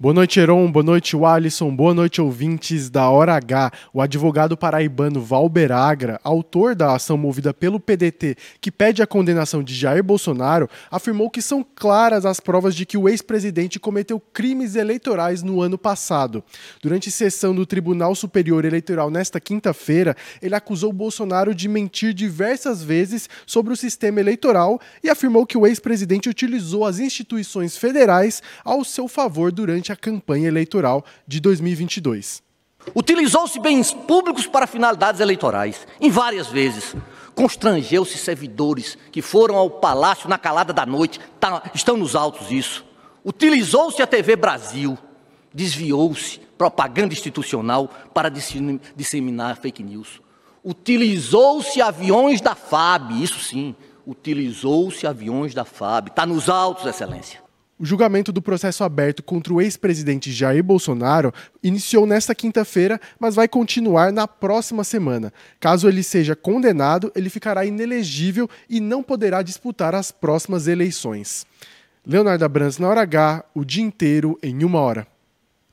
Boa noite, Heron. Boa noite, Alisson. Boa noite, ouvintes da Hora H. O advogado paraibano Valber Agra, autor da ação movida pelo PDT, que pede a condenação de Jair Bolsonaro, afirmou que são claras as provas de que o ex-presidente cometeu crimes eleitorais no ano passado. Durante sessão do Tribunal Superior Eleitoral nesta quinta-feira, ele acusou Bolsonaro de mentir diversas vezes sobre o sistema eleitoral e afirmou que o ex-presidente utilizou as instituições federais ao seu favor durante durante a campanha eleitoral de 2022. Utilizou-se bens públicos para finalidades eleitorais, em várias vezes. Constrangeu-se servidores que foram ao palácio na calada da noite, tá, estão nos autos isso. Utilizou-se a TV Brasil, desviou-se propaganda institucional para disseminar fake news. Utilizou-se aviões da FAB, isso sim, utilizou-se aviões da FAB, está nos autos, Excelência. O julgamento do processo aberto contra o ex-presidente Jair Bolsonaro iniciou nesta quinta-feira, mas vai continuar na próxima semana. Caso ele seja condenado, ele ficará inelegível e não poderá disputar as próximas eleições. Leonardo Abrams na hora H, o dia inteiro em uma hora.